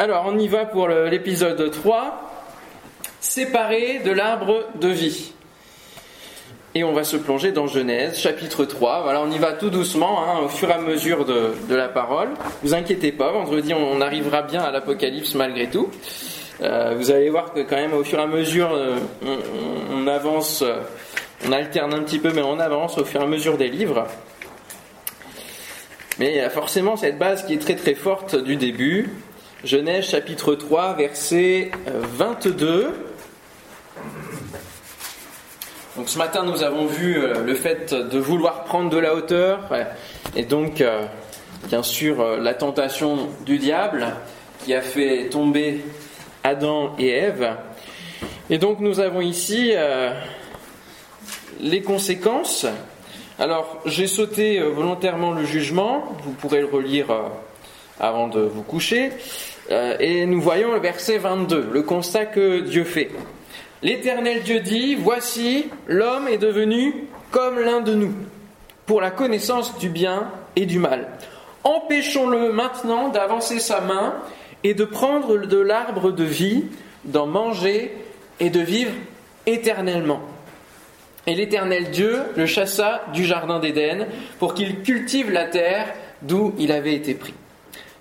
Alors, on y va pour l'épisode 3. Séparé de l'arbre de vie. Et on va se plonger dans Genèse, chapitre 3. Voilà, on y va tout doucement, hein, au fur et à mesure de, la parole. Vous inquiétez pas, vendredi, on, arrivera bien à l'Apocalypse malgré tout. Euh, vous allez voir que quand même, au fur et à mesure, euh, on, avance, euh, on alterne un petit peu, mais on avance au fur et à mesure des livres. Mais il y a forcément cette base qui est très très forte du début. Genèse chapitre 3, verset 22. Donc ce matin, nous avons vu euh, le fait de vouloir prendre de la hauteur, et donc, euh, bien sûr, euh, la tentation du diable qui a fait tomber Adam et Ève. Et donc, nous avons ici les conséquences. Alors, j'ai sauté volontairement le jugement, vous pourrez le relire avant de vous coucher, et nous voyons le verset 22, le constat que Dieu fait. L'Éternel Dieu dit, Voici, l'homme est devenu comme l'un de nous, pour la connaissance du bien et du mal. Empêchons-le maintenant d'avancer sa main et de prendre de l'arbre de vie, d'en manger et de vivre éternellement. Et l'Éternel Dieu le chassa du jardin d'Éden pour qu'il cultive la terre d'où il avait été pris.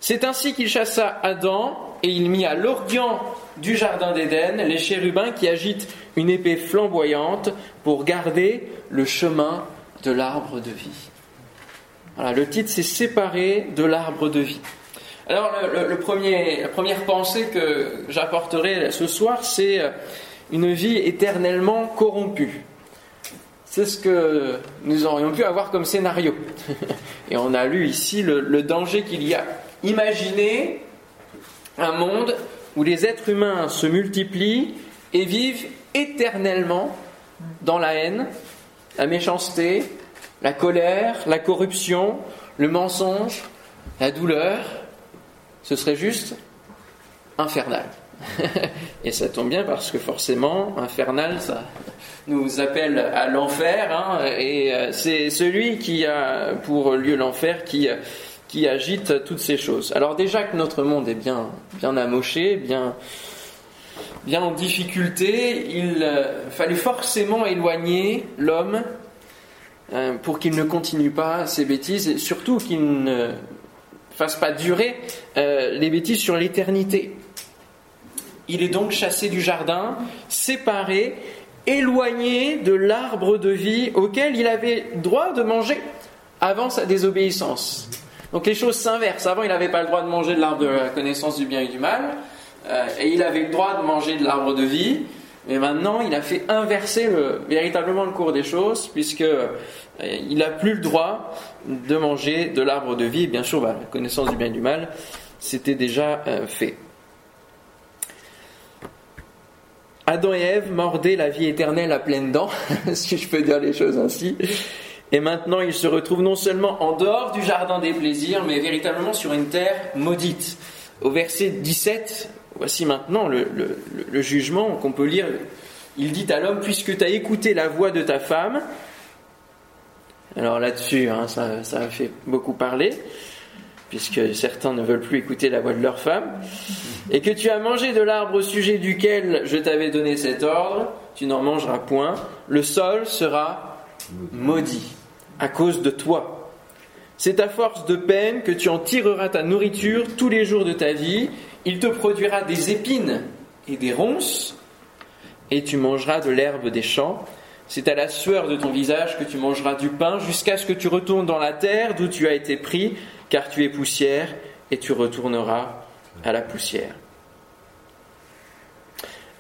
C'est ainsi qu'il chassa Adam et il mit à l'orient du jardin d'Éden les chérubins qui agitent une épée flamboyante pour garder le chemin de l'arbre de vie. Voilà, le titre c'est Séparé de l'arbre de vie. Alors la première pensée que j'apporterai ce soir, c'est euh, une vie éternellement corrompue. C'est ce que nous aurions pu avoir comme scénario. Et on a lu ici le danger qu'il y a. Imaginez un monde où les êtres humains se multiplient et vivent éternellement dans la haine, la méchanceté, la colère, la corruption, le mensonge, la douleur, ce serait juste infernal. et ça tombe bien parce que forcément, infernal, ça nous appelle à l'enfer, hein, et euh, c'est celui qui a pour lieu l'enfer qui qui agite toutes ces choses. Alors déjà que notre monde est bien, bien amoché, bien, bien en difficulté, il euh, fallait forcément éloigner l'homme euh, pour qu'il ne continue pas ses bêtises et surtout qu'il ne fasse pas durer euh, les bêtises sur l'éternité. Il est donc chassé du jardin, séparé, éloigné de l'arbre de vie auquel il avait droit de manger avant sa désobéissance. Donc les choses s'inversent. Avant, il n'avait pas le droit de manger de l'arbre de la connaissance du bien et du mal, euh, et il avait le droit de manger de l'arbre de vie. Mais maintenant, il a fait inverser véritablement le cours des choses, puisque euh, n'a plus le droit de manger de l'arbre de vie. Bien sûr, bah, la connaissance du bien et du mal, c'était déjà euh, fait. Adam et Ève mordaient la vie éternelle à pleines dents, si je peux dire les choses ainsi. Et maintenant, il se retrouve non seulement en dehors du jardin des plaisirs, mais véritablement sur une terre maudite. Au verset 17, voici maintenant le, jugement qu'on peut lire. Il dit à l'homme, puisque tu as écouté la voix de ta femme, alors là-dessus, hein, ça, ça a fait beaucoup parler, puisque certains ne veulent plus écouter la voix de leur femme, et que tu as mangé de l'arbre au sujet duquel je t'avais donné cet ordre, tu n'en mangeras point, le sol sera maudit à cause de toi. C'est à force de peine que tu en tireras ta nourriture tous les jours de ta vie. Il te produira des épines et des ronces, et tu mangeras de l'herbe des champs. C'est à la sueur de ton visage que tu mangeras du pain jusqu'à ce que tu retournes dans la terre d'où tu as été pris, car tu es poussière, et tu retourneras à la poussière.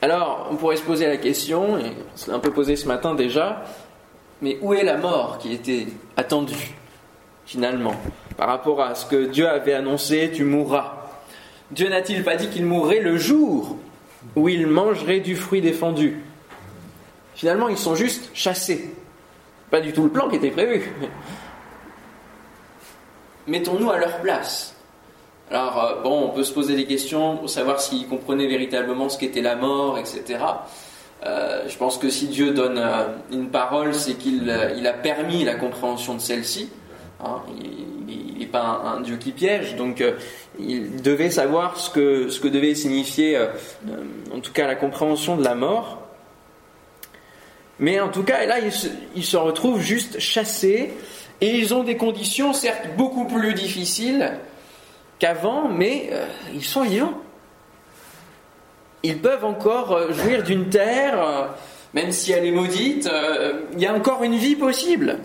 Alors, on pourrait se poser la question, et on s'est un peu posé ce matin déjà, mais où est la mort qui était attendue, finalement, par rapport à ce que Dieu avait annoncé, tu mourras Dieu n'a-t-il pas dit qu'il mourrait le jour où il mangerait du fruit défendu? Finalement, ils sont juste chassés. Pas du tout le plan qui était prévu. Mettons-nous à leur place. Alors, euh, bon, on peut se poser des questions pour savoir s'ils comprenaient véritablement ce qu'était la mort, etc. Euh, je pense que si Dieu donne euh, une parole, c'est qu'il euh, a permis la compréhension de celle-ci. Hein. il, n'est pas un, Dieu qui piège, donc il devait savoir ce que, devait signifier, en tout cas, la compréhension de la mort. Mais en tout cas, là, ils se, ils se retrouvent juste chassés, et ils ont des conditions, certes, beaucoup plus difficiles qu'avant, mais ils sont vivants. Ils peuvent encore jouir d'une terre même si elle est maudite, euh, il y a encore une vie possible.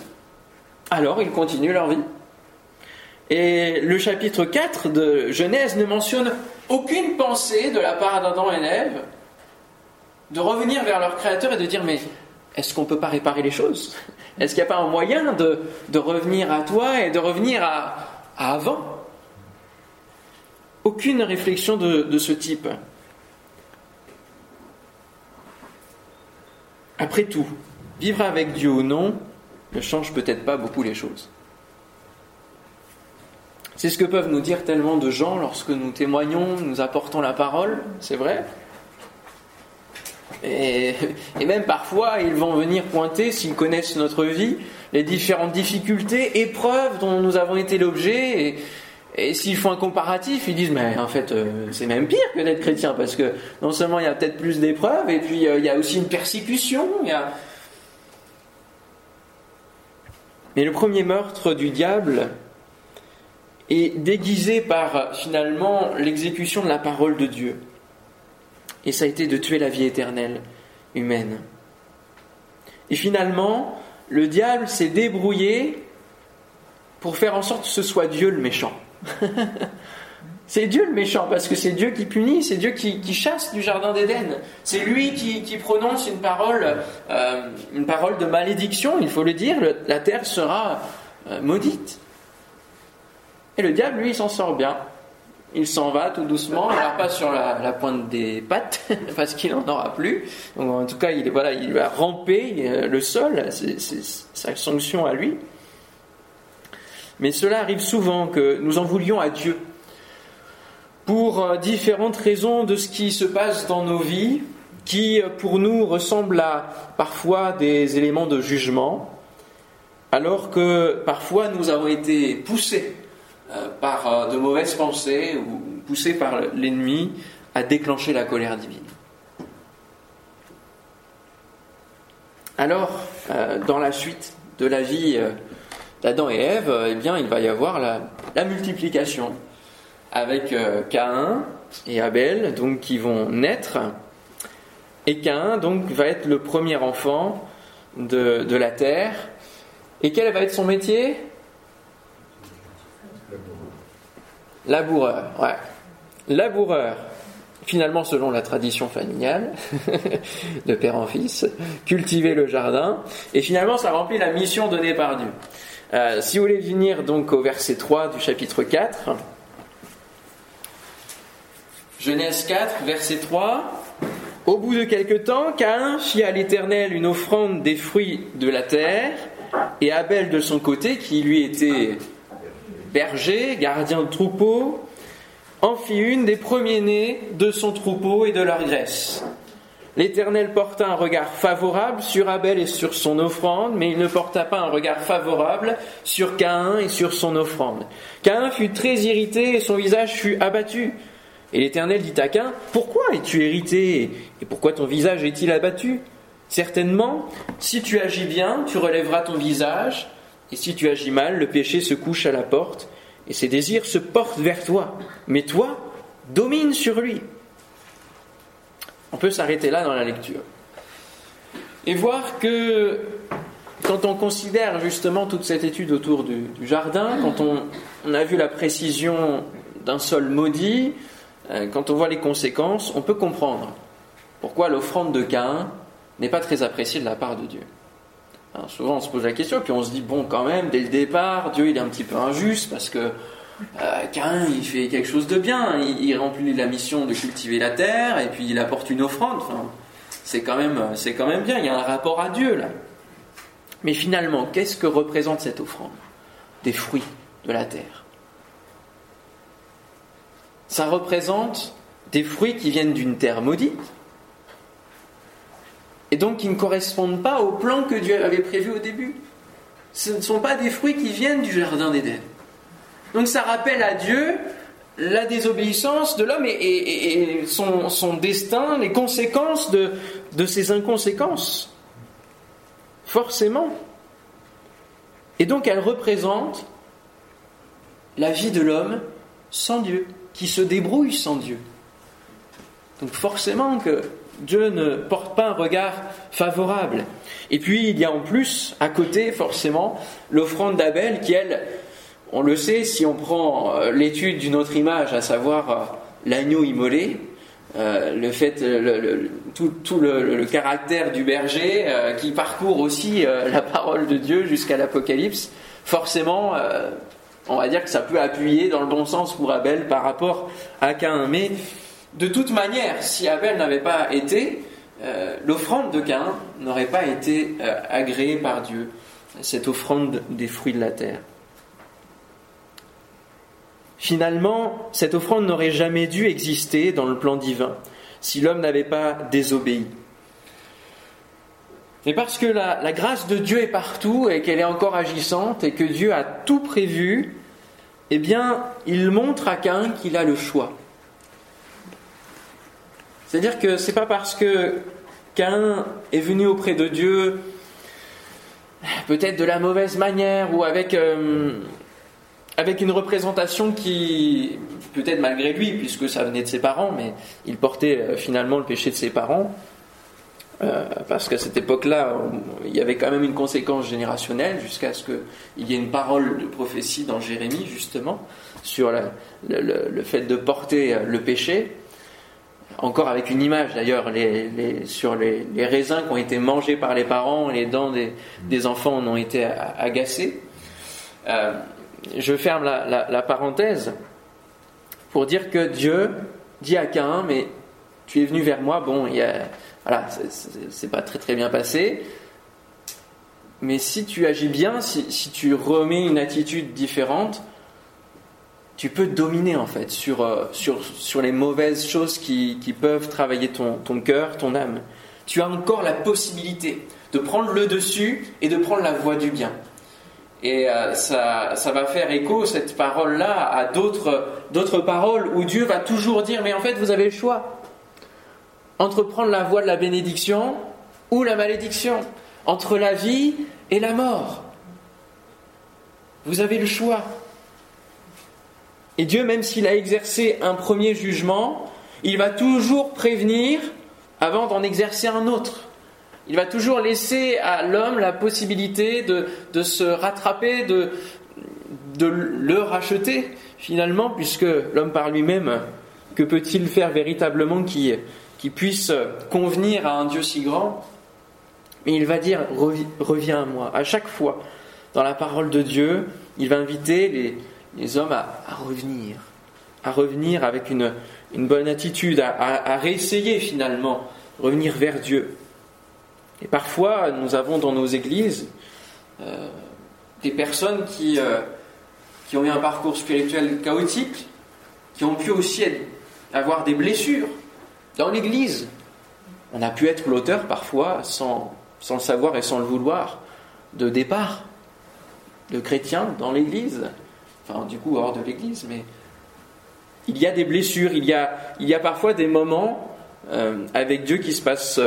Alors ils continuent leur vie. Et le chapitre 4 de Genèse ne mentionne aucune pensée de la part d'Adam et d'Ève de revenir vers leur Créateur et de dire mais est-ce qu'on ne peut pas réparer les choses? Est-ce qu'il n'y a pas un moyen de, revenir à toi et de revenir à, avant? Aucune réflexion de ce type. Après tout, vivre avec Dieu ou non ne change peut-être pas beaucoup les choses. C'est ce que peuvent nous dire tellement de gens lorsque nous témoignons, nous apportons la parole, c'est vrai. Et, même parfois, ils vont venir pointer, s'ils connaissent notre vie, les différentes difficultés, épreuves dont nous avons été l'objet, et, et s'ils font un comparatif, ils disent mais en fait euh, c'est même pire que d'être chrétien parce que non seulement il y a peut-être plus d'épreuves et puis euh, il y a aussi une persécution. Mais le premier meurtre du diable est déguisé par finalement l'exécution de la parole de Dieu. Et ça a été de tuer la vie éternelle humaine. Et finalement, le diable s'est débrouillé pour faire en sorte que ce soit Dieu le méchant. c'est Dieu le méchant, parce que c'est Dieu qui punit, c'est Dieu qui, chasse du jardin d'Éden. C'est lui qui, prononce une parole, euh, une parole de malédiction, il faut le dire, la terre sera euh, maudite. Et le diable, lui, il s'en sort bien. Il s'en va tout doucement, alors pas sur la, pointe des pattes, parce qu'il n'en aura plus. en tout cas, il, voilà, il va ramper le sol, c'est sa sanction à lui. Mais cela arrive souvent que nous en voulions à Dieu pour euh, différentes raisons de ce qui se passe dans nos vies, qui euh, pour nous ressemblent à parfois des éléments de jugement, alors que parfois nous avons été poussés euh, par de mauvaises pensées ou poussés par l'ennemi à déclencher la colère divine. Alors, dans la suite de la vie d'Adam et Ève, euh, eh bien, il va y avoir la, multiplication avec euh, Caïn et Abel, donc qui vont naître. Et Caïn, donc, va être le premier enfant de, de la terre. Et quel va être son métier? Laboureur, ouais. Laboureur. Finalement, selon la tradition familiale, de père en fils, cultiver le jardin. Et finalement, ça remplit la mission donnée par Dieu. Euh, si vous voulez venir donc au verset 3 du chapitre 4, Genèse 4, verset 3. Au bout de quelque temps, Caïn fit à l'Éternel une offrande des fruits de la terre, et Abel de son côté, qui lui était berger, gardien de troupeau, en fit une des premiers-nés de son troupeau et de leur graisse. L'Éternel porta un regard favorable sur Abel et sur son offrande, mais il ne porta pas un regard favorable sur Caïn et sur son offrande. Caïn fut très irrité et son visage fut abattu. Et l'Éternel dit à Caïn, Pourquoi es-tu irrité et pourquoi ton visage est-il abattu? Certainement, si tu agis bien, tu relèveras ton visage, et si tu agis mal, le péché se couche à la porte, et ses désirs se portent vers toi. Mais toi, domine sur lui. On peut s'arrêter là dans la lecture. Et voir que quand on considère justement toute cette étude autour du, jardin, quand on, a vu la précision d'un sol maudit, euh, quand on voit les conséquences, on peut comprendre pourquoi l'offrande de Caïn n'est pas très appréciée de la part de Dieu. souvent on se pose la question, puis on se dit, bon quand même, dès le départ, Dieu il est un petit peu injuste parce que euh, il fait quelque chose de bien. Il, remplit la mission de cultiver la terre et puis il apporte une offrande. c'est quand même, c'est quand même bien. Il y a un rapport à Dieu là. Mais finalement, qu'est-ce que représente cette offrande? Des fruits de la terre. Ça représente des fruits qui viennent d'une terre maudite et donc qui ne correspondent pas au plan que Dieu avait prévu au début. Ce ne sont pas des fruits qui viennent du jardin d'Éden. Donc ça rappelle à Dieu la désobéissance de l'homme et, son, destin, les conséquences de, de ses inconséquences. Forcément. Et donc elle représente la vie de l'homme sans Dieu, qui se débrouille sans Dieu. Donc forcément que Dieu ne porte pas un regard favorable. Et puis il y a en plus, à côté, forcément, l'offrande d'Abel qui, elle, on le sait, si on prend euh, l'étude d'une autre image, à savoir euh, l'agneau immolé, euh, le fait, tout, le, caractère du berger qui parcourt aussi la parole de Dieu jusqu'à l'Apocalypse, forcément, on va dire que ça peut appuyer dans le bon sens pour Abel par rapport à Cain. Mais de toute manière, si Abel n'avait pas été, l'offrande de Cain n'aurait pas été agréée par Dieu, cette offrande des fruits de la terre. Finalement, cette offrande n'aurait jamais dû exister dans le plan divin si l'homme n'avait pas désobéi. Mais parce que la, grâce de Dieu est partout et qu'elle est encore agissante et que Dieu a tout prévu, eh bien, il montre à Cain qu'il a le choix. C'est-à-dire que c'est pas parce que Cain est venu auprès de Dieu, peut-être de la mauvaise manière ou avec euh, avec une représentation qui, peut-être malgré lui, puisque ça venait de ses parents, mais il portait euh, finalement le péché de ses parents, euh, parce qu'à cette époque-là, il y avait quand même une conséquence générationnelle, jusqu'à ce qu'il y ait une parole de prophétie dans Jérémie, justement, sur le, fait de porter euh, le péché. Encore avec une image d'ailleurs, sur les, raisins qui ont été mangés par les parents, les dents des, enfants en ont été agacées je ferme la, parenthèse pour dire que Dieu dit à Cain, mais tu es venu vers moi, bon, il y voilà, c'est pas très très bien passé, mais si tu agis bien, si, tu remets une attitude différente, tu peux dominer en fait sur, euh, sur, sur les mauvaises choses qui, peuvent travailler ton, ton cœur, ton âme. Tu as encore la possibilité de prendre le dessus et de prendre la voie du bien. Et euh, ça, va faire écho, cette parole-là, à d'autres paroles où Dieu va toujours dire, mais en fait, vous avez le choix. Entre prendre la voie de la bénédiction ou la malédiction. Entre la vie et la mort. Vous avez le choix. Et Dieu, même s'il a exercé un premier jugement, il va toujours prévenir avant d'en exercer un autre. Il va toujours laisser à l'homme la possibilité de, se rattraper, de, le racheter finalement, puisque l'homme par lui-même, que peut-il faire véritablement qui, puisse convenir à un Dieu si grand? Mais il va dire reviens à moi. À chaque fois, dans la parole de Dieu, il va inviter les, hommes à, revenir, à revenir avec une, une bonne attitude, à, à réessayer finalement, revenir vers Dieu. Et parfois, nous avons dans nos églises euh, des personnes qui, euh, qui ont eu un parcours spirituel chaotique, qui ont pu aussi avoir des blessures dans l'église. On a pu être l'auteur parfois, sans, sans le savoir et sans le vouloir, de départ de chrétiens dans l'église. Enfin, du coup, hors de l'église, mais il y a des blessures, il y a, il y a parfois des moments euh, avec Dieu qui se passent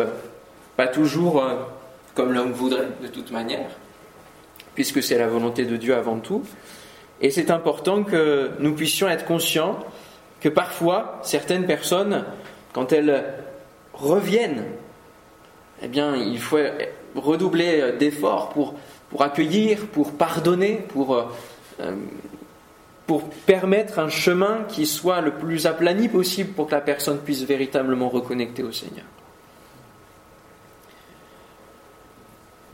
pas toujours euh, comme l'homme voudrait, de toute manière, puisque c'est la volonté de Dieu avant tout. Et c'est important que nous puissions être conscients que parfois, certaines personnes, quand elles reviennent, eh bien, il faut redoubler d'efforts pour, accueillir, pour pardonner, euh, pour permettre un chemin qui soit le plus aplani possible pour que la personne puisse véritablement reconnecter au Seigneur.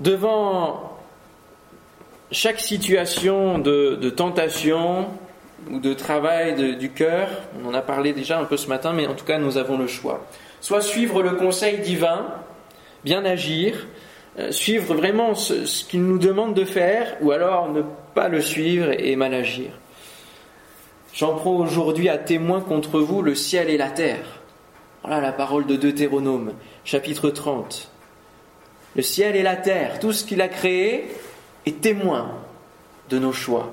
Devant chaque situation de, tentation ou de travail du cœur, on en a parlé déjà un peu ce matin, mais en tout cas nous avons le choix. Soit suivre le conseil divin, bien agir, euh, suivre vraiment ce, qu'il nous demande de faire, ou alors ne pas le suivre et mal agir. J'en prends aujourd'hui à témoin contre vous le ciel et la terre. Voilà la parole de Deutéronome, chapitre 30. Le ciel et la terre, tout ce qu'il a créé est témoin de nos choix.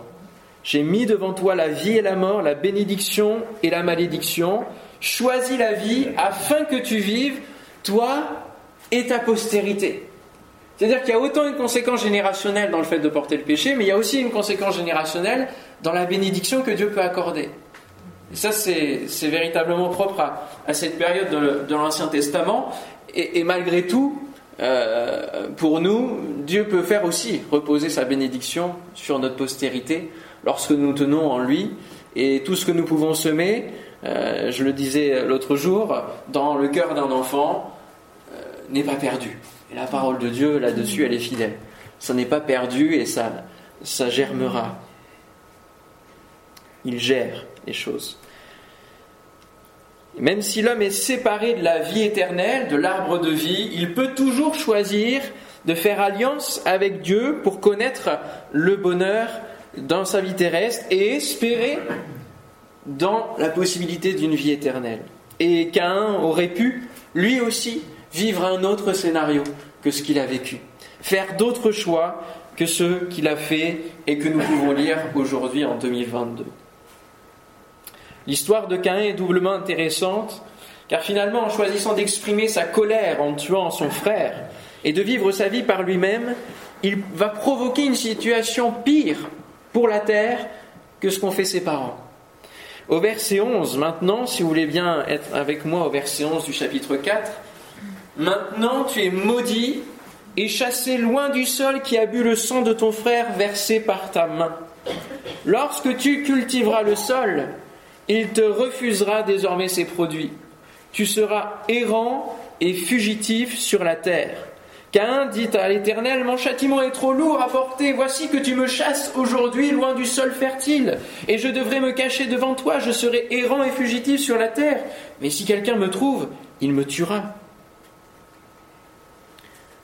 J'ai mis devant toi la vie et la mort, la bénédiction et la malédiction. Choisis la vie afin que tu vives, toi et ta postérité. C'est-à-dire qu'il y a autant une conséquence générationnelle dans le fait de porter le péché, mais il y a aussi une conséquence générationnelle dans la bénédiction que Dieu peut accorder. Et ça, c'est véritablement propre à, cette période de, l'Ancien Testament. Et, malgré tout, euh, pour nous, Dieu peut faire aussi reposer sa bénédiction sur notre postérité lorsque nous tenons en lui. Et tout ce que nous pouvons semer, euh, je le disais l'autre jour, dans le cœur d'un enfant, euh, n'est pas perdu. Et la parole de Dieu, là-dessus, elle est fidèle. Ça n'est pas perdu et ça, ça germera. Il gère les choses. Même si l'homme est séparé de la vie éternelle, de l'arbre de vie, il peut toujours choisir de faire alliance avec Dieu pour connaître le bonheur dans sa vie terrestre et espérer dans la possibilité d'une vie éternelle. Et Caïn aurait pu, lui aussi, vivre un autre scénario que ce qu'il a vécu, faire d'autres choix que ceux qu'il a fait et que nous pouvons lire aujourd'hui en 2022. L'histoire de Caïn est doublement intéressante, car finalement, en choisissant d'exprimer sa colère en tuant son frère et de vivre sa vie par lui-même, il va provoquer une situation pire pour la terre que ce qu'ont fait ses parents. Au verset 11, maintenant, si vous voulez bien être avec moi au verset 11 du chapitre 4, Maintenant tu es maudit et chassé loin du sol qui a bu le sang de ton frère versé par ta main. Lorsque tu cultiveras le sol, il te refusera désormais ses produits. Tu seras errant et fugitif sur la terre. Cain dit à l'Éternel, mon châtiment est trop lourd à porter, voici que tu me chasses aujourd'hui loin du sol fertile, et je devrais me cacher devant toi, je serai errant et fugitif sur la terre, mais si quelqu'un me trouve, il me tuera.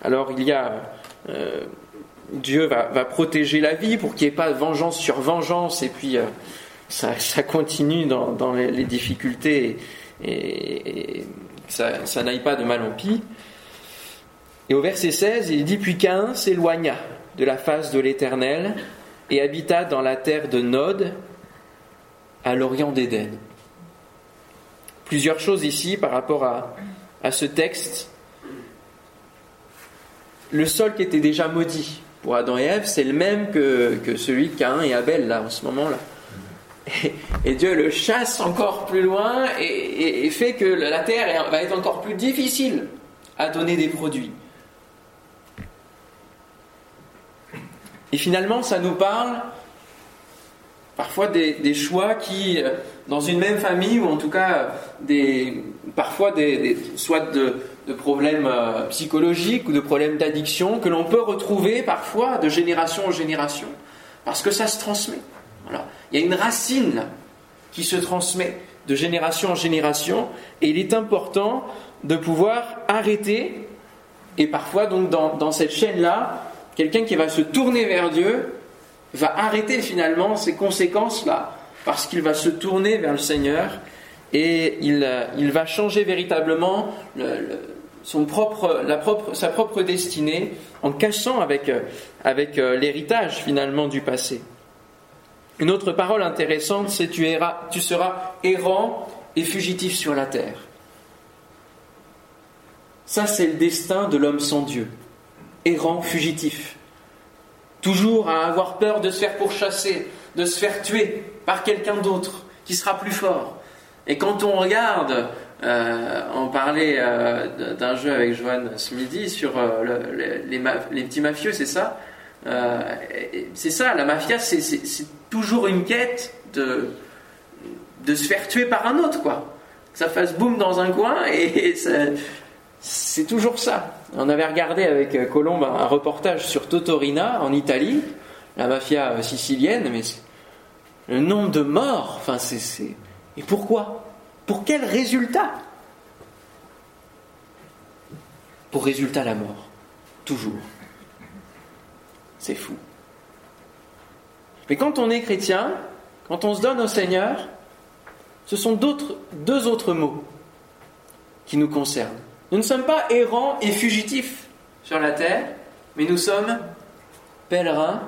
Alors il y a euh, Dieu va, protéger la vie pour qu'il n'y ait pas vengeance sur vengeance et puis euh, ça, continue dans, les, difficultés et, ça, n'aille pas de mal en pis. Et au verset 16, il dit Puis qu'un s'éloigna de la face de l'Éternel et habita dans la terre de Nod, à l'orient d'Éden. Plusieurs choses ici par rapport à, à ce texte le sol qui était déjà maudit pour Adam et Ève, c'est le même que, celui de Caïn et Abel, là, en ce moment-là. Et, Dieu le chasse encore plus loin et, fait que la terre va être encore plus difficile à donner des produits. Et finalement, ça nous parle parfois des, choix qui, euh, dans une même famille, ou en tout cas parfois soit de, de problèmes euh, psychologiques ou de problèmes d'addiction que l'on peut retrouver parfois de génération en génération, parce que ça se transmet. Il y a une racine qui se transmet de génération en génération, et il est important de pouvoir arrêter, et parfois donc dans, cette chaîne-là, quelqu'un qui va se tourner vers Dieu va arrêter finalement ces conséquences-là, parce qu'il va se tourner vers le Seigneur et il, euh, va changer véritablement sa propre destinée en cassant avec, euh, euh, l'héritage finalement du passé. Une autre parole intéressante, c'est tu, seras errant et fugitif sur la terre. Ça, c'est le destin de l'homme sans Dieu. Errant, fugitif. Toujours à avoir peur de se faire pourchasser, de se faire tuer par quelqu'un d'autre qui sera plus fort. Et quand on regarde euh, on parlait euh, d'un jeu avec Joanne ce sur euh, les, petits mafieux, c'est ça? C'est ça, la mafia, c'est toujours une quête de, de se faire tuer par un autre, quoi. Que ça fasse boum dans un coin et, c'est toujours ça. On avait regardé avec Colombe un reportage sur Totorina en Italie, la mafia sicilienne, mais le nombre de morts, enfin c'est... Et pourquoi? Pour quel résultat? Pour résultat la mort. Toujours. C'est fou. Mais quand on est chrétien, quand on se donne au Seigneur, ce sont deux autres mots qui nous concernent. Nous ne sommes pas errants et fugitifs sur la terre, mais nous sommes pèlerins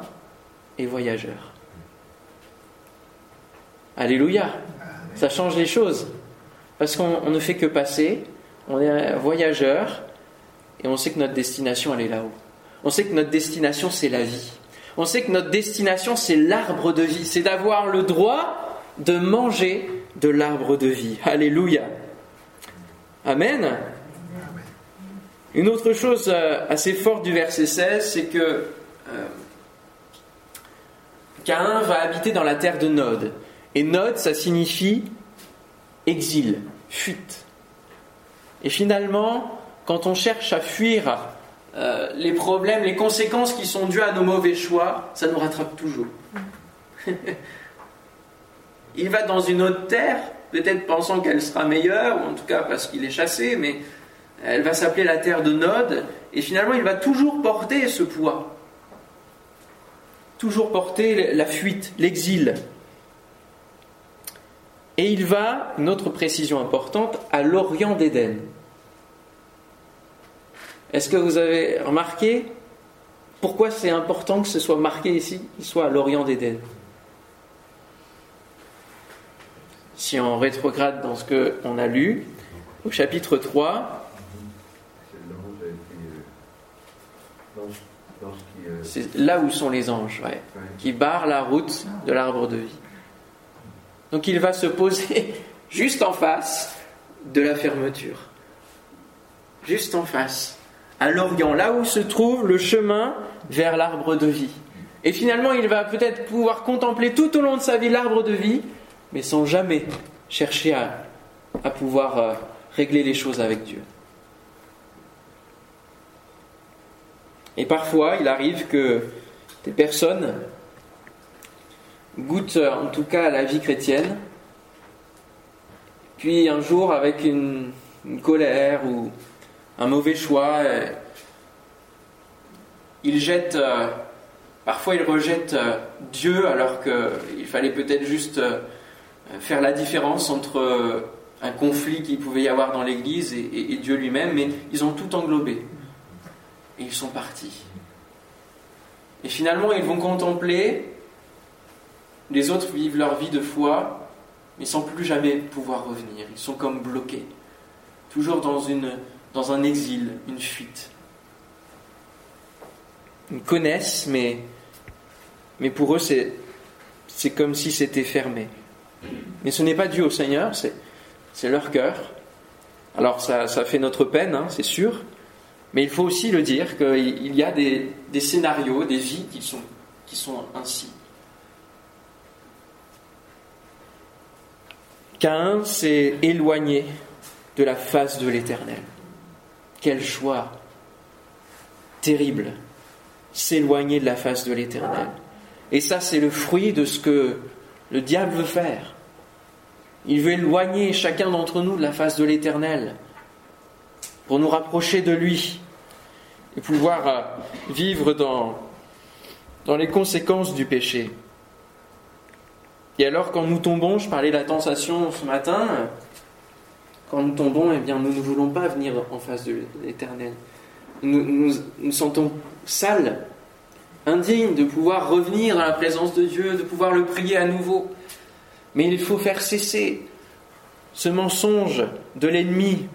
et voyageurs. Alléluia. Ça change les choses. Parce qu'on ne fait que passer, on est voyageur, et on sait que notre destination, elle est là-haut. On sait que notre destination, c'est la vie. On sait que notre destination, c'est l'arbre de vie. C'est d'avoir le droit de manger de l'arbre de vie. Alléluia. Amen. Une autre chose euh, assez forte du verset 16, c'est que euh, Caïn va habiter dans la terre de Nod. Et Nod, ça signifie exil, fuite. Et finalement, quand on cherche à fuir euh, les problèmes, les conséquences qui sont dues à nos mauvais choix, ça nous rattrape toujours. Il va dans une autre terre, peut-être pensant qu'elle sera meilleure, ou en tout cas parce qu'il est chassé, mais elle va s'appeler la terre de Nod, et finalement il va toujours porter ce poids. Toujours porter la fuite, l'exil. Et il va, une autre précision importante, à l'Orient d'Éden. Est-ce que vous avez remarqué pourquoi c'est important que ce soit marqué ici, qu'il soit à l'Orient d'Éden? Si on rétrograde dans ce qu'on a lu, au chapitre 3, c'est là où sont les anges, qui barrent la route de l'arbre de vie. Donc il va se poser juste en face de la fermeture. Juste en face, à l'Orient, là où se trouve le chemin vers l'arbre de vie. Et finalement, il va peut-être pouvoir contempler tout au long de sa vie l'arbre de vie, mais sans jamais chercher à, à pouvoir euh, régler les choses avec Dieu. Et parfois, il arrive que des personnes goûte euh, en tout cas à la vie chrétienne, puis un jour avec une, colère ou un mauvais choix, euh, il jette, euh, parfois il rejette Dieu alors qu'il fallait peut-être juste faire la différence entre un conflit qu'il pouvait y avoir dans l'Église et, et Dieu lui-même, mais ils ont tout englobé. Et ils sont partis. Et finalement, ils vont contempler les autres vivent leur vie de foi, mais sans plus jamais pouvoir revenir. Ils sont comme bloqués, toujours dans, une, dans un exil, une fuite. Ils connaissent, mais, mais pour eux, c'est, c'est comme si c'était fermé. Mais ce n'est pas dû au Seigneur, c'est, c'est leur cœur. Alors ça, ça fait notre peine, hein, c'est sûr, mais il faut aussi le dire qu'il y a des, des scénarios, des vies qui sont, qui sont ainsi. Caïn s'est éloigné de la face de l'Éternel. Quel choix terrible, s'éloigner de la face de l'Éternel. Et ça, c'est le fruit de ce que le diable veut faire. Il veut éloigner chacun d'entre nous de la face de l'Éternel pour nous rapprocher de lui et pouvoir euh, vivre dans, dans les conséquences du péché. Et alors, quand nous tombons, je parlais de la tentation ce matin, quand nous tombons, eh bien, nous ne voulons pas venir en face de l'éternel. Nous, nous nous sentons sales, indignes de pouvoir revenir dans la présence de Dieu, de pouvoir le prier à nouveau. Mais il faut faire cesser ce mensonge de l'ennemi.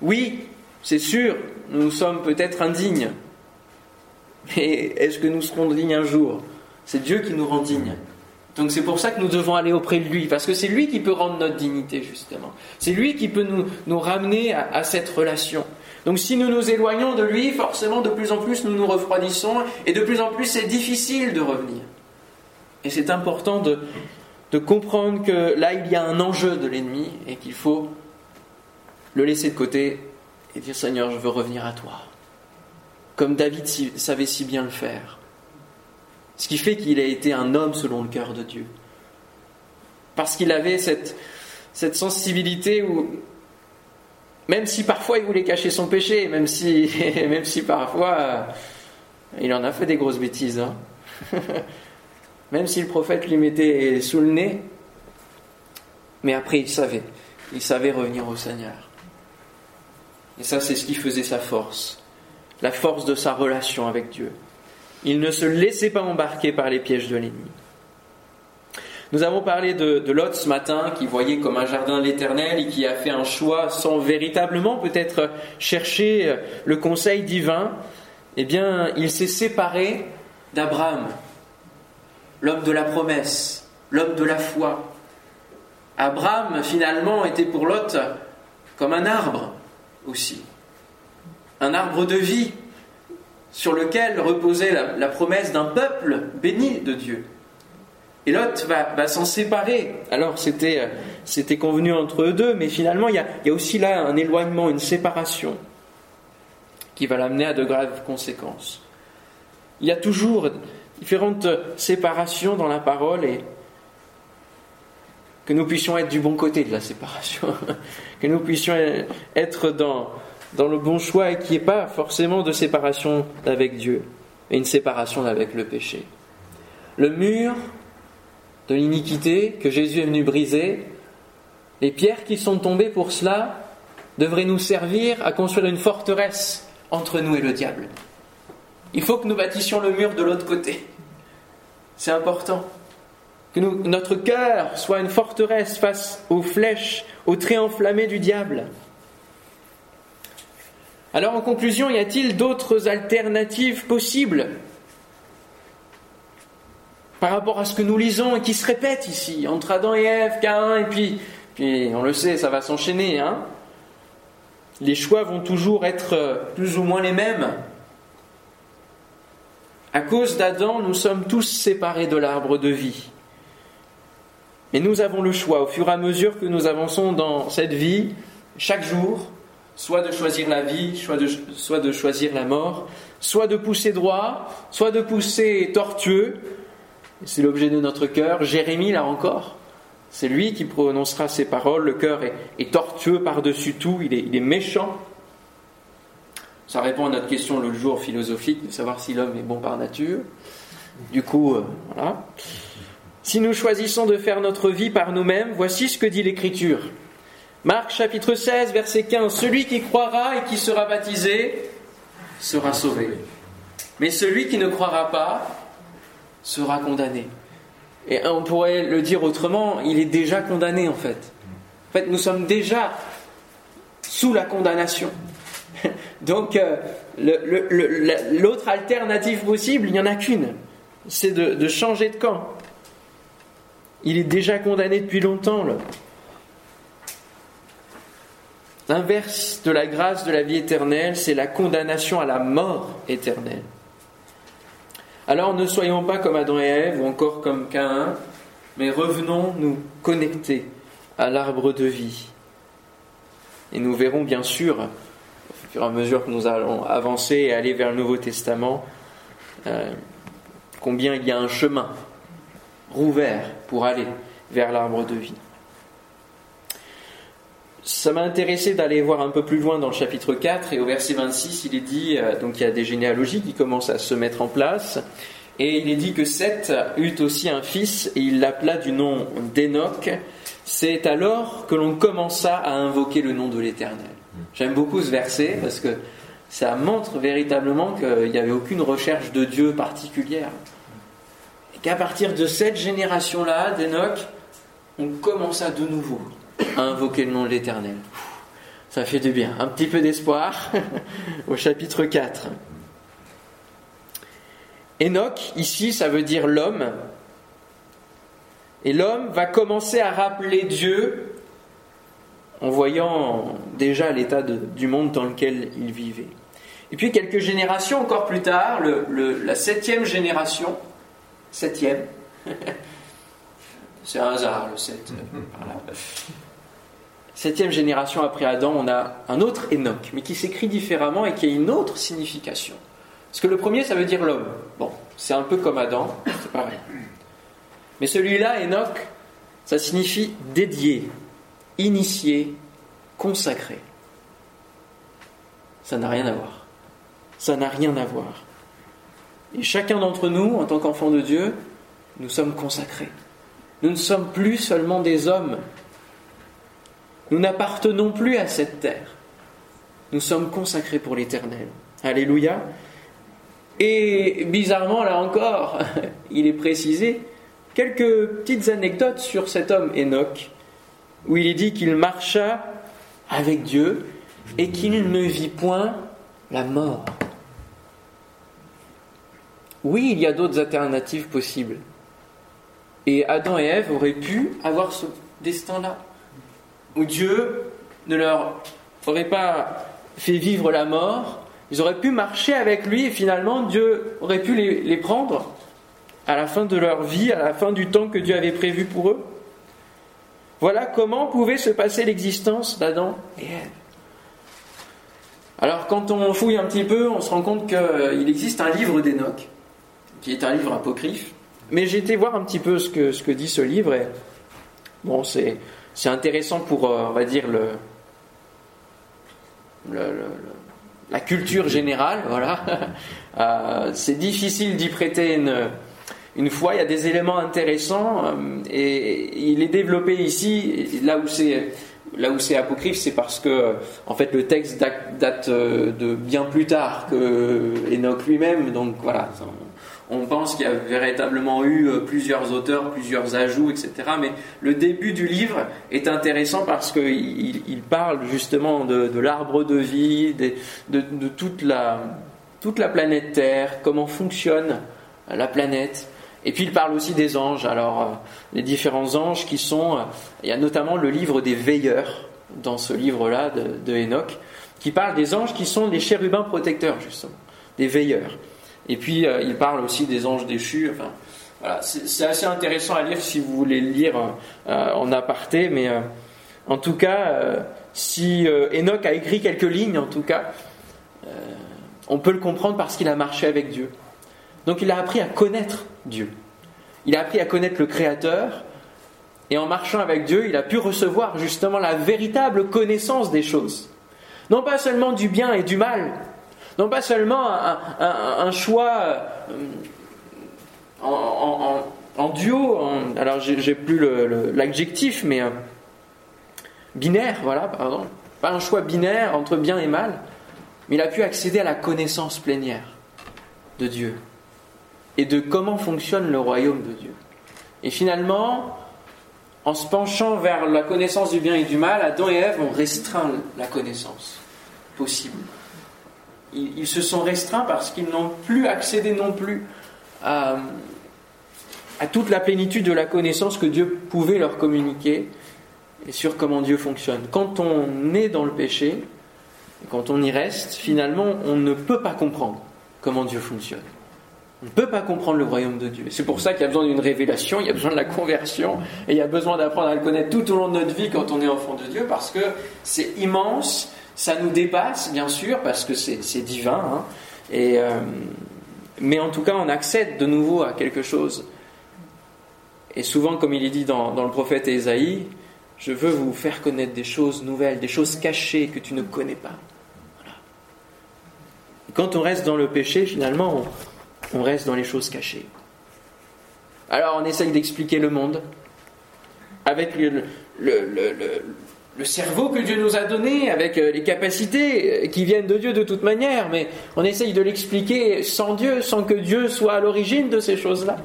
Oui, c'est sûr, nous sommes peut-être indignes. Mais est-ce que nous serons dignes un jour? C'est Dieu qui nous rend dignes. Donc c'est pour ça que nous devons aller auprès de lui, parce que c'est lui qui peut rendre notre dignité, justement. C'est lui qui peut nous, ramener à, cette relation. Donc si nous nous éloignons de lui, forcément de plus en plus nous nous refroidissons, et de plus en plus c'est difficile de revenir. Et c'est important de, de comprendre que là il y a un enjeu de l'ennemi, et qu'il faut le laisser de côté et dire Seigneur, je veux revenir à toi. Comme David savait si bien le faire. Ce qui fait qu'il a été un homme selon le cœur de Dieu. Parce qu'il avait cette, sensibilité où, même si parfois il voulait cacher son péché, même si, même si parfois euh, il en a fait des grosses bêtises, hein. même si le prophète lui mettait sous le nez, mais après il savait, il savait revenir au Seigneur. Et ça, c'est ce qui faisait sa force, la force de sa relation avec Dieu. Il ne se laissait pas embarquer par les pièges de l'ennemi. Nous avons parlé de, de Lot ce matin, qui voyait comme un jardin l'éternel et qui a fait un choix sans véritablement peut-être chercher le conseil divin. Eh bien, il s'est séparé d'Abraham, l'homme de la promesse, l'homme de la foi. Abraham, finalement, était pour Lot comme un arbre aussi, un arbre de vie sur lequel reposait la, promesse d'un peuple béni de Dieu. Et Lot va, s'en séparer. Alors c'était, c'était convenu entre eux deux, mais finalement il y a aussi là un éloignement, une séparation qui va l'amener à de graves conséquences. Il y a toujours différentes séparations dans la parole et que nous puissions être du bon côté de la séparation, que nous puissions être dans, dans le bon choix et qu'il n'y ait pas forcément de séparation avec Dieu et une séparation avec le péché. Le mur de l'iniquité que Jésus est venu briser, les pierres qui sont tombées pour cela devraient nous servir à construire une forteresse entre nous et le diable. Il faut que nous bâtissions le mur de l'autre côté. C'est important. Que notre cœur soit une forteresse face aux flèches, aux traits enflammés du diable. Alors en conclusion, y a-t-il d'autres alternatives possibles par rapport à ce que nous lisons et qui se répète ici, entre Adam et Ève, Cain, et puis, puis on le sait, ça va s'enchaîner. Hein les choix vont toujours être plus ou moins les mêmes. À cause d'Adam, nous sommes tous séparés de l'arbre de vie. Mais nous avons le choix, au fur et à mesure que nous avançons dans cette vie, chaque jour, soit de choisir la vie, soit de, choisir la mort, soit de pousser droit, soit de pousser tortueux. C'est l'objet de notre cœur. Jérémie, là encore, c'est lui qui prononcera ces paroles. Le cœur est, tortueux par-dessus tout, il est, il est méchant. Ça répond à notre question le jour philosophique de savoir si l'homme est bon par nature. Du coup, euh, voilà. Si nous choisissons de faire notre vie par nous-mêmes, voici ce que dit l'Écriture. Marc chapitre 16, verset 15. Celui qui croira et qui sera baptisé sera sauvé. Mais celui qui ne croira pas sera condamné. Et on pourrait le dire autrement, il est déjà condamné en fait. En fait, nous sommes déjà sous la condamnation. Donc, euh, l'autre alternative possible, il n'y en a qu'une. C'est de, changer de camp. Il est déjà condamné depuis longtemps. L'inverse de la grâce de la vie éternelle, c'est la condamnation à la mort éternelle. Alors ne soyons pas comme Adam et Ève ou encore comme Caïn, mais revenons nous connecter à l'arbre de vie. Et nous verrons bien sûr au fur et à mesure que nous allons avancer et aller vers le Nouveau Testament, euh, combien il y a un chemin rouvert pour aller vers l'arbre de vie. Ça m'a intéressé d'aller voir un peu plus loin dans le chapitre 4 et au verset 26, il est dit, euh, donc il y a des généalogies qui commencent à se mettre en place, et il est dit que Seth eut aussi un fils et il l'appela du nom d'Enoch. C'est alors que l'on commença à invoquer le nom de l'Éternel. J'aime beaucoup ce verset parce que ça montre véritablement qu'il n'y avait aucune recherche de Dieu particulière. Et qu'à partir de cette génération-là, d'Enoch, on commença de nouveau invoquer le nom de l'Éternel. Ça fait du bien. Un petit peu d'espoir au chapitre 4. Enoch, ici, ça veut dire l'homme. Et l'homme va commencer à rappeler Dieu en voyant déjà l'état du monde dans lequel il vivait. Et puis quelques générations encore plus tard, la septième génération, septième, c'est un hasard le sept, septième génération après Adam, on a un autre Enoch, mais qui s'écrit différemment et qui a une autre signification. Parce que le premier, ça veut dire l'homme. Bon, c'est un peu comme Adam, c'est pareil. Mais celui-là, Enoch, ça signifie dédié, initié, consacré. Ça n'a rien à voir. Ça n'a rien à voir. Et chacun d'entre nous, en tant qu'enfants de Dieu, nous sommes consacrés. Nous ne sommes plus seulement des hommes. Nous n'appartenons plus à cette terre. Nous sommes consacrés pour l'éternel. Alléluia. Et bizarrement, là encore, il est précisé quelques petites anecdotes sur cet homme Enoch, où il est dit qu'il marcha avec Dieu et qu'il ne vit point la mort. Oui, il y a d'autres alternatives possibles. Et Adam et Ève auraient pu avoir ce destin-là, où Dieu ne leur aurait pas fait vivre la mort, ils auraient pu marcher avec lui et finalement Dieu aurait pu les, prendre à la fin de leur vie, à la fin du temps que Dieu avait prévu pour eux. Voilà comment pouvait se passer l'existence d'Adam et Ève. Alors quand on fouille un petit peu, on se rend compte qu'il existe un livre d'Enoch, qui est un livre apocryphe. Mais j'ai été voir un petit peu ce que, ce que dit ce livre et bon, c'est, c'est intéressant pour, euh, on va dire, le, la culture générale, voilà. Euh, c'est difficile d'y prêter une, une foi. Il y a des éléments intéressants euh, et il est développé ici, là où c'est là où c'est apocryphe, c'est parce que en fait le texte date, de bien plus tard que Enoch lui-même. Donc voilà, on pense qu'il y a véritablement eu euh, plusieurs auteurs, plusieurs ajouts, etc. Mais le début du livre est intéressant parce qu'il il parle justement de, l'arbre de vie, de, toute, la, toute la planète Terre, comment fonctionne la planète. Et puis il parle aussi des anges. Alors, euh, les différents anges qui sont. Euh, il y a notamment le livre des veilleurs dans ce livre-là de, de Enoch, qui parle des anges qui sont les chérubins protecteurs, justement, des veilleurs. Et puis, euh, il parle aussi des anges déchus. Enfin, voilà, c'est assez intéressant à lire si vous voulez le lire euh, en aparté, mais euh, en tout cas, si Enoch a écrit quelques lignes, en tout cas, on peut le comprendre parce qu'il a marché avec Dieu. Donc il a appris à connaître Dieu. Il a appris à connaître le Créateur, et en marchant avec Dieu, il a pu recevoir justement la véritable connaissance des choses. Non pas seulement du bien et du mal, non pas seulement un, choix euh, en, duo, alors j'ai plus l'adjectif, mais euh, binaire, voilà, pardon. Pas un choix binaire entre bien et mal, mais il a pu accéder à la connaissance plénière de Dieu et de comment fonctionne le royaume de Dieu. Et finalement, en se penchant vers la connaissance du bien et du mal, Adam et Ève ont restreint la connaissance possible ils, se sont restreints parce qu'ils n'ont plus accédé non plus à, toute la plénitude de la connaissance que Dieu pouvait leur communiquer et sur comment Dieu fonctionne. Quand on est dans le péché, quand on y reste, finalement, on ne peut pas comprendre comment Dieu fonctionne. On ne peut pas comprendre le royaume de Dieu. C'est pour ça qu'il y a besoin d'une révélation, il y a besoin de la conversion, et il y a besoin d'apprendre à le connaître tout au long de notre vie quand on est enfant de Dieu, parce que c'est immense, ça nous dépasse, bien sûr, parce que c'est divin. Hein. euh, mais en tout cas, on accède de nouveau à quelque chose. Et souvent, comme il est dit dans, le prophète Ésaïe, je veux vous faire connaître des choses nouvelles, des choses cachées que tu ne connais pas. Quand on reste dans le péché, finalement, on, reste dans les choses cachées. Alors on essaye d'expliquer le monde avec le cerveau que Dieu nous a donné, avec euh, les capacités euh, qui viennent de Dieu de toute manière, mais on essaye de l'expliquer sans Dieu, sans que Dieu soit à l'origine de ces choses-là.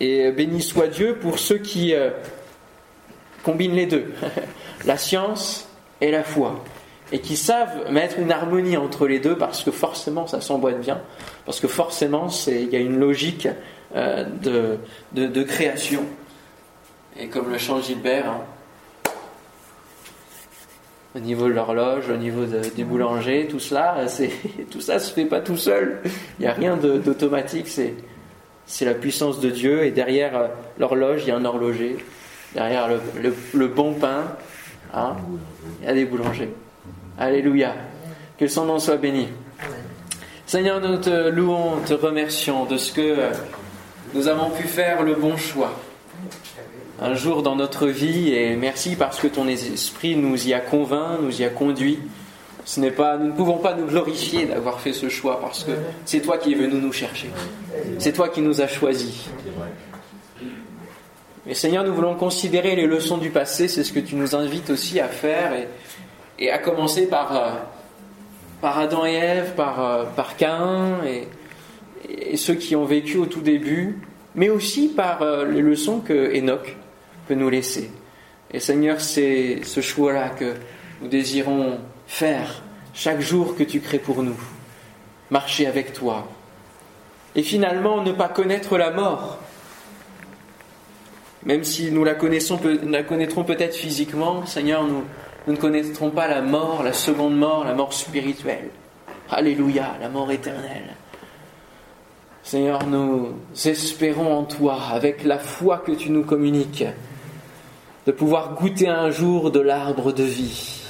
Et euh, béni soit Dieu pour ceux qui combinent les deux, la science et la foi, et qui savent mettre une harmonie entre les deux parce que forcément ça s'emboîte bien, parce que forcément il y a une logique de création. Et comme le chant Gilbert, hein, au niveau de l'horloge, au niveau des boulangers, tout cela, tout ça se fait pas tout seul. Il n'y a rien d'automatique, c'est, c'est la puissance de Dieu. Et derrière euh, l'horloge, il y a un horloger. Derrière le, bon pain, hein, il y a des boulangers. Alléluia. Que son nom soit béni. Seigneur, nous te louons, te remercions de ce que euh, nous avons pu faire le bon choix un jour dans notre vie et merci parce que ton esprit nous y a convainc, nous y a conduit. Ce n'est pas, nous ne pouvons pas nous glorifier d'avoir fait ce choix parce que c'est toi qui es venu nous chercher. C'est toi qui nous as choisis. Mais Seigneur, nous voulons considérer les leçons du passé, c'est ce que tu nous invites aussi à faire et, à commencer par, euh, par Adam et Ève, par, euh, par Caïn et, et ceux qui ont vécu au tout début mais aussi par euh, les leçons que Enoch peut nous laisser. Et Seigneur, c'est ce choix-là que nous désirons faire chaque jour que tu crées pour nous. Marcher avec toi. Et finalement, ne pas connaître la mort. Même si nous la, connaissons, la connaîtrons peut-être physiquement, Seigneur, nous, nous ne connaîtrons pas la mort, la seconde mort, la mort spirituelle. Alléluia, la mort éternelle. Seigneur, nous espérons en toi, avec la foi que tu nous communiques, de pouvoir goûter un jour de l'arbre de vie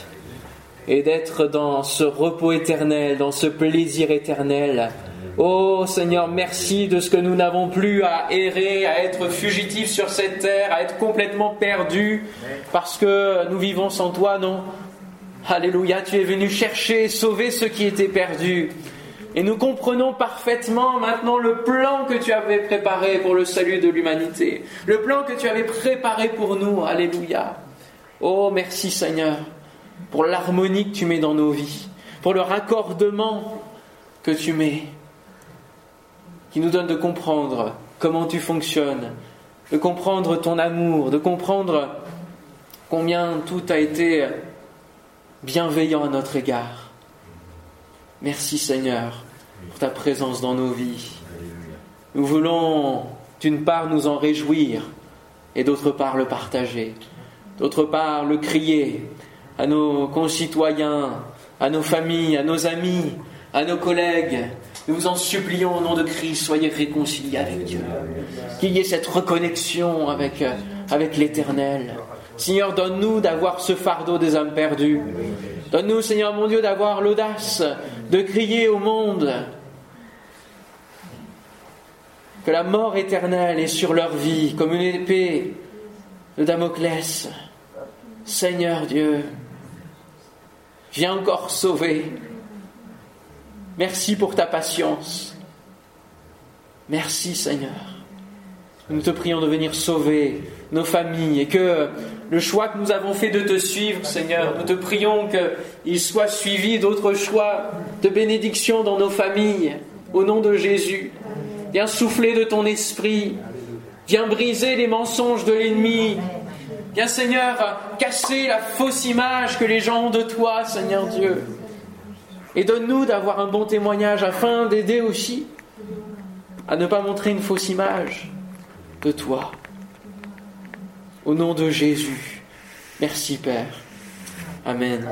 et d'être dans ce repos éternel, dans ce plaisir éternel. Oh Seigneur, merci de ce que nous n'avons plus à errer, à être fugitifs sur cette terre, à être complètement perdus parce que nous vivons sans toi, non Alléluia, tu es venu chercher sauver ceux qui étaient perdus. Et nous comprenons parfaitement maintenant le plan que tu avais préparé pour le salut de l'humanité. Le plan que tu avais préparé pour nous. Alléluia. Oh, merci Seigneur pour l'harmonie que tu mets dans nos vies, pour le raccordement que tu mets, qui nous donne de comprendre comment tu fonctionnes, de comprendre ton amour, de comprendre combien tout a été bienveillant à notre égard. Merci Seigneur pour ta présence dans nos vies. Nous voulons d'une part nous en réjouir et d'autre part le partager, d'autre part le crier à nos concitoyens, à nos familles, à nos amis, à nos collègues. Nous vous en supplions au nom de Christ, soyez réconciliés avec Dieu. Qu'il y ait cette reconnexion avec, avec l'Éternel. Seigneur, donne-nous d'avoir ce fardeau des âmes perdues. Donne-nous, Seigneur mon Dieu, d'avoir l'audace de crier au monde que la mort éternelle est sur leur vie comme une épée de Damoclès. Seigneur Dieu, viens encore sauver. Merci pour ta patience. Merci Seigneur. Nous te prions de venir sauver nos familles et que le choix que nous avons fait de te suivre, Seigneur, nous te prions qu'il soit suivi d'autres choix de bénédiction dans nos familles, au nom de Jésus. Viens souffler de ton esprit, viens briser les mensonges de l'ennemi, viens Seigneur casser la fausse image que les gens ont de toi, Seigneur Dieu. Et donne-nous d'avoir un bon témoignage afin d'aider aussi à ne pas montrer une fausse image de toi. Au nom de Jésus. Merci Père. Amen.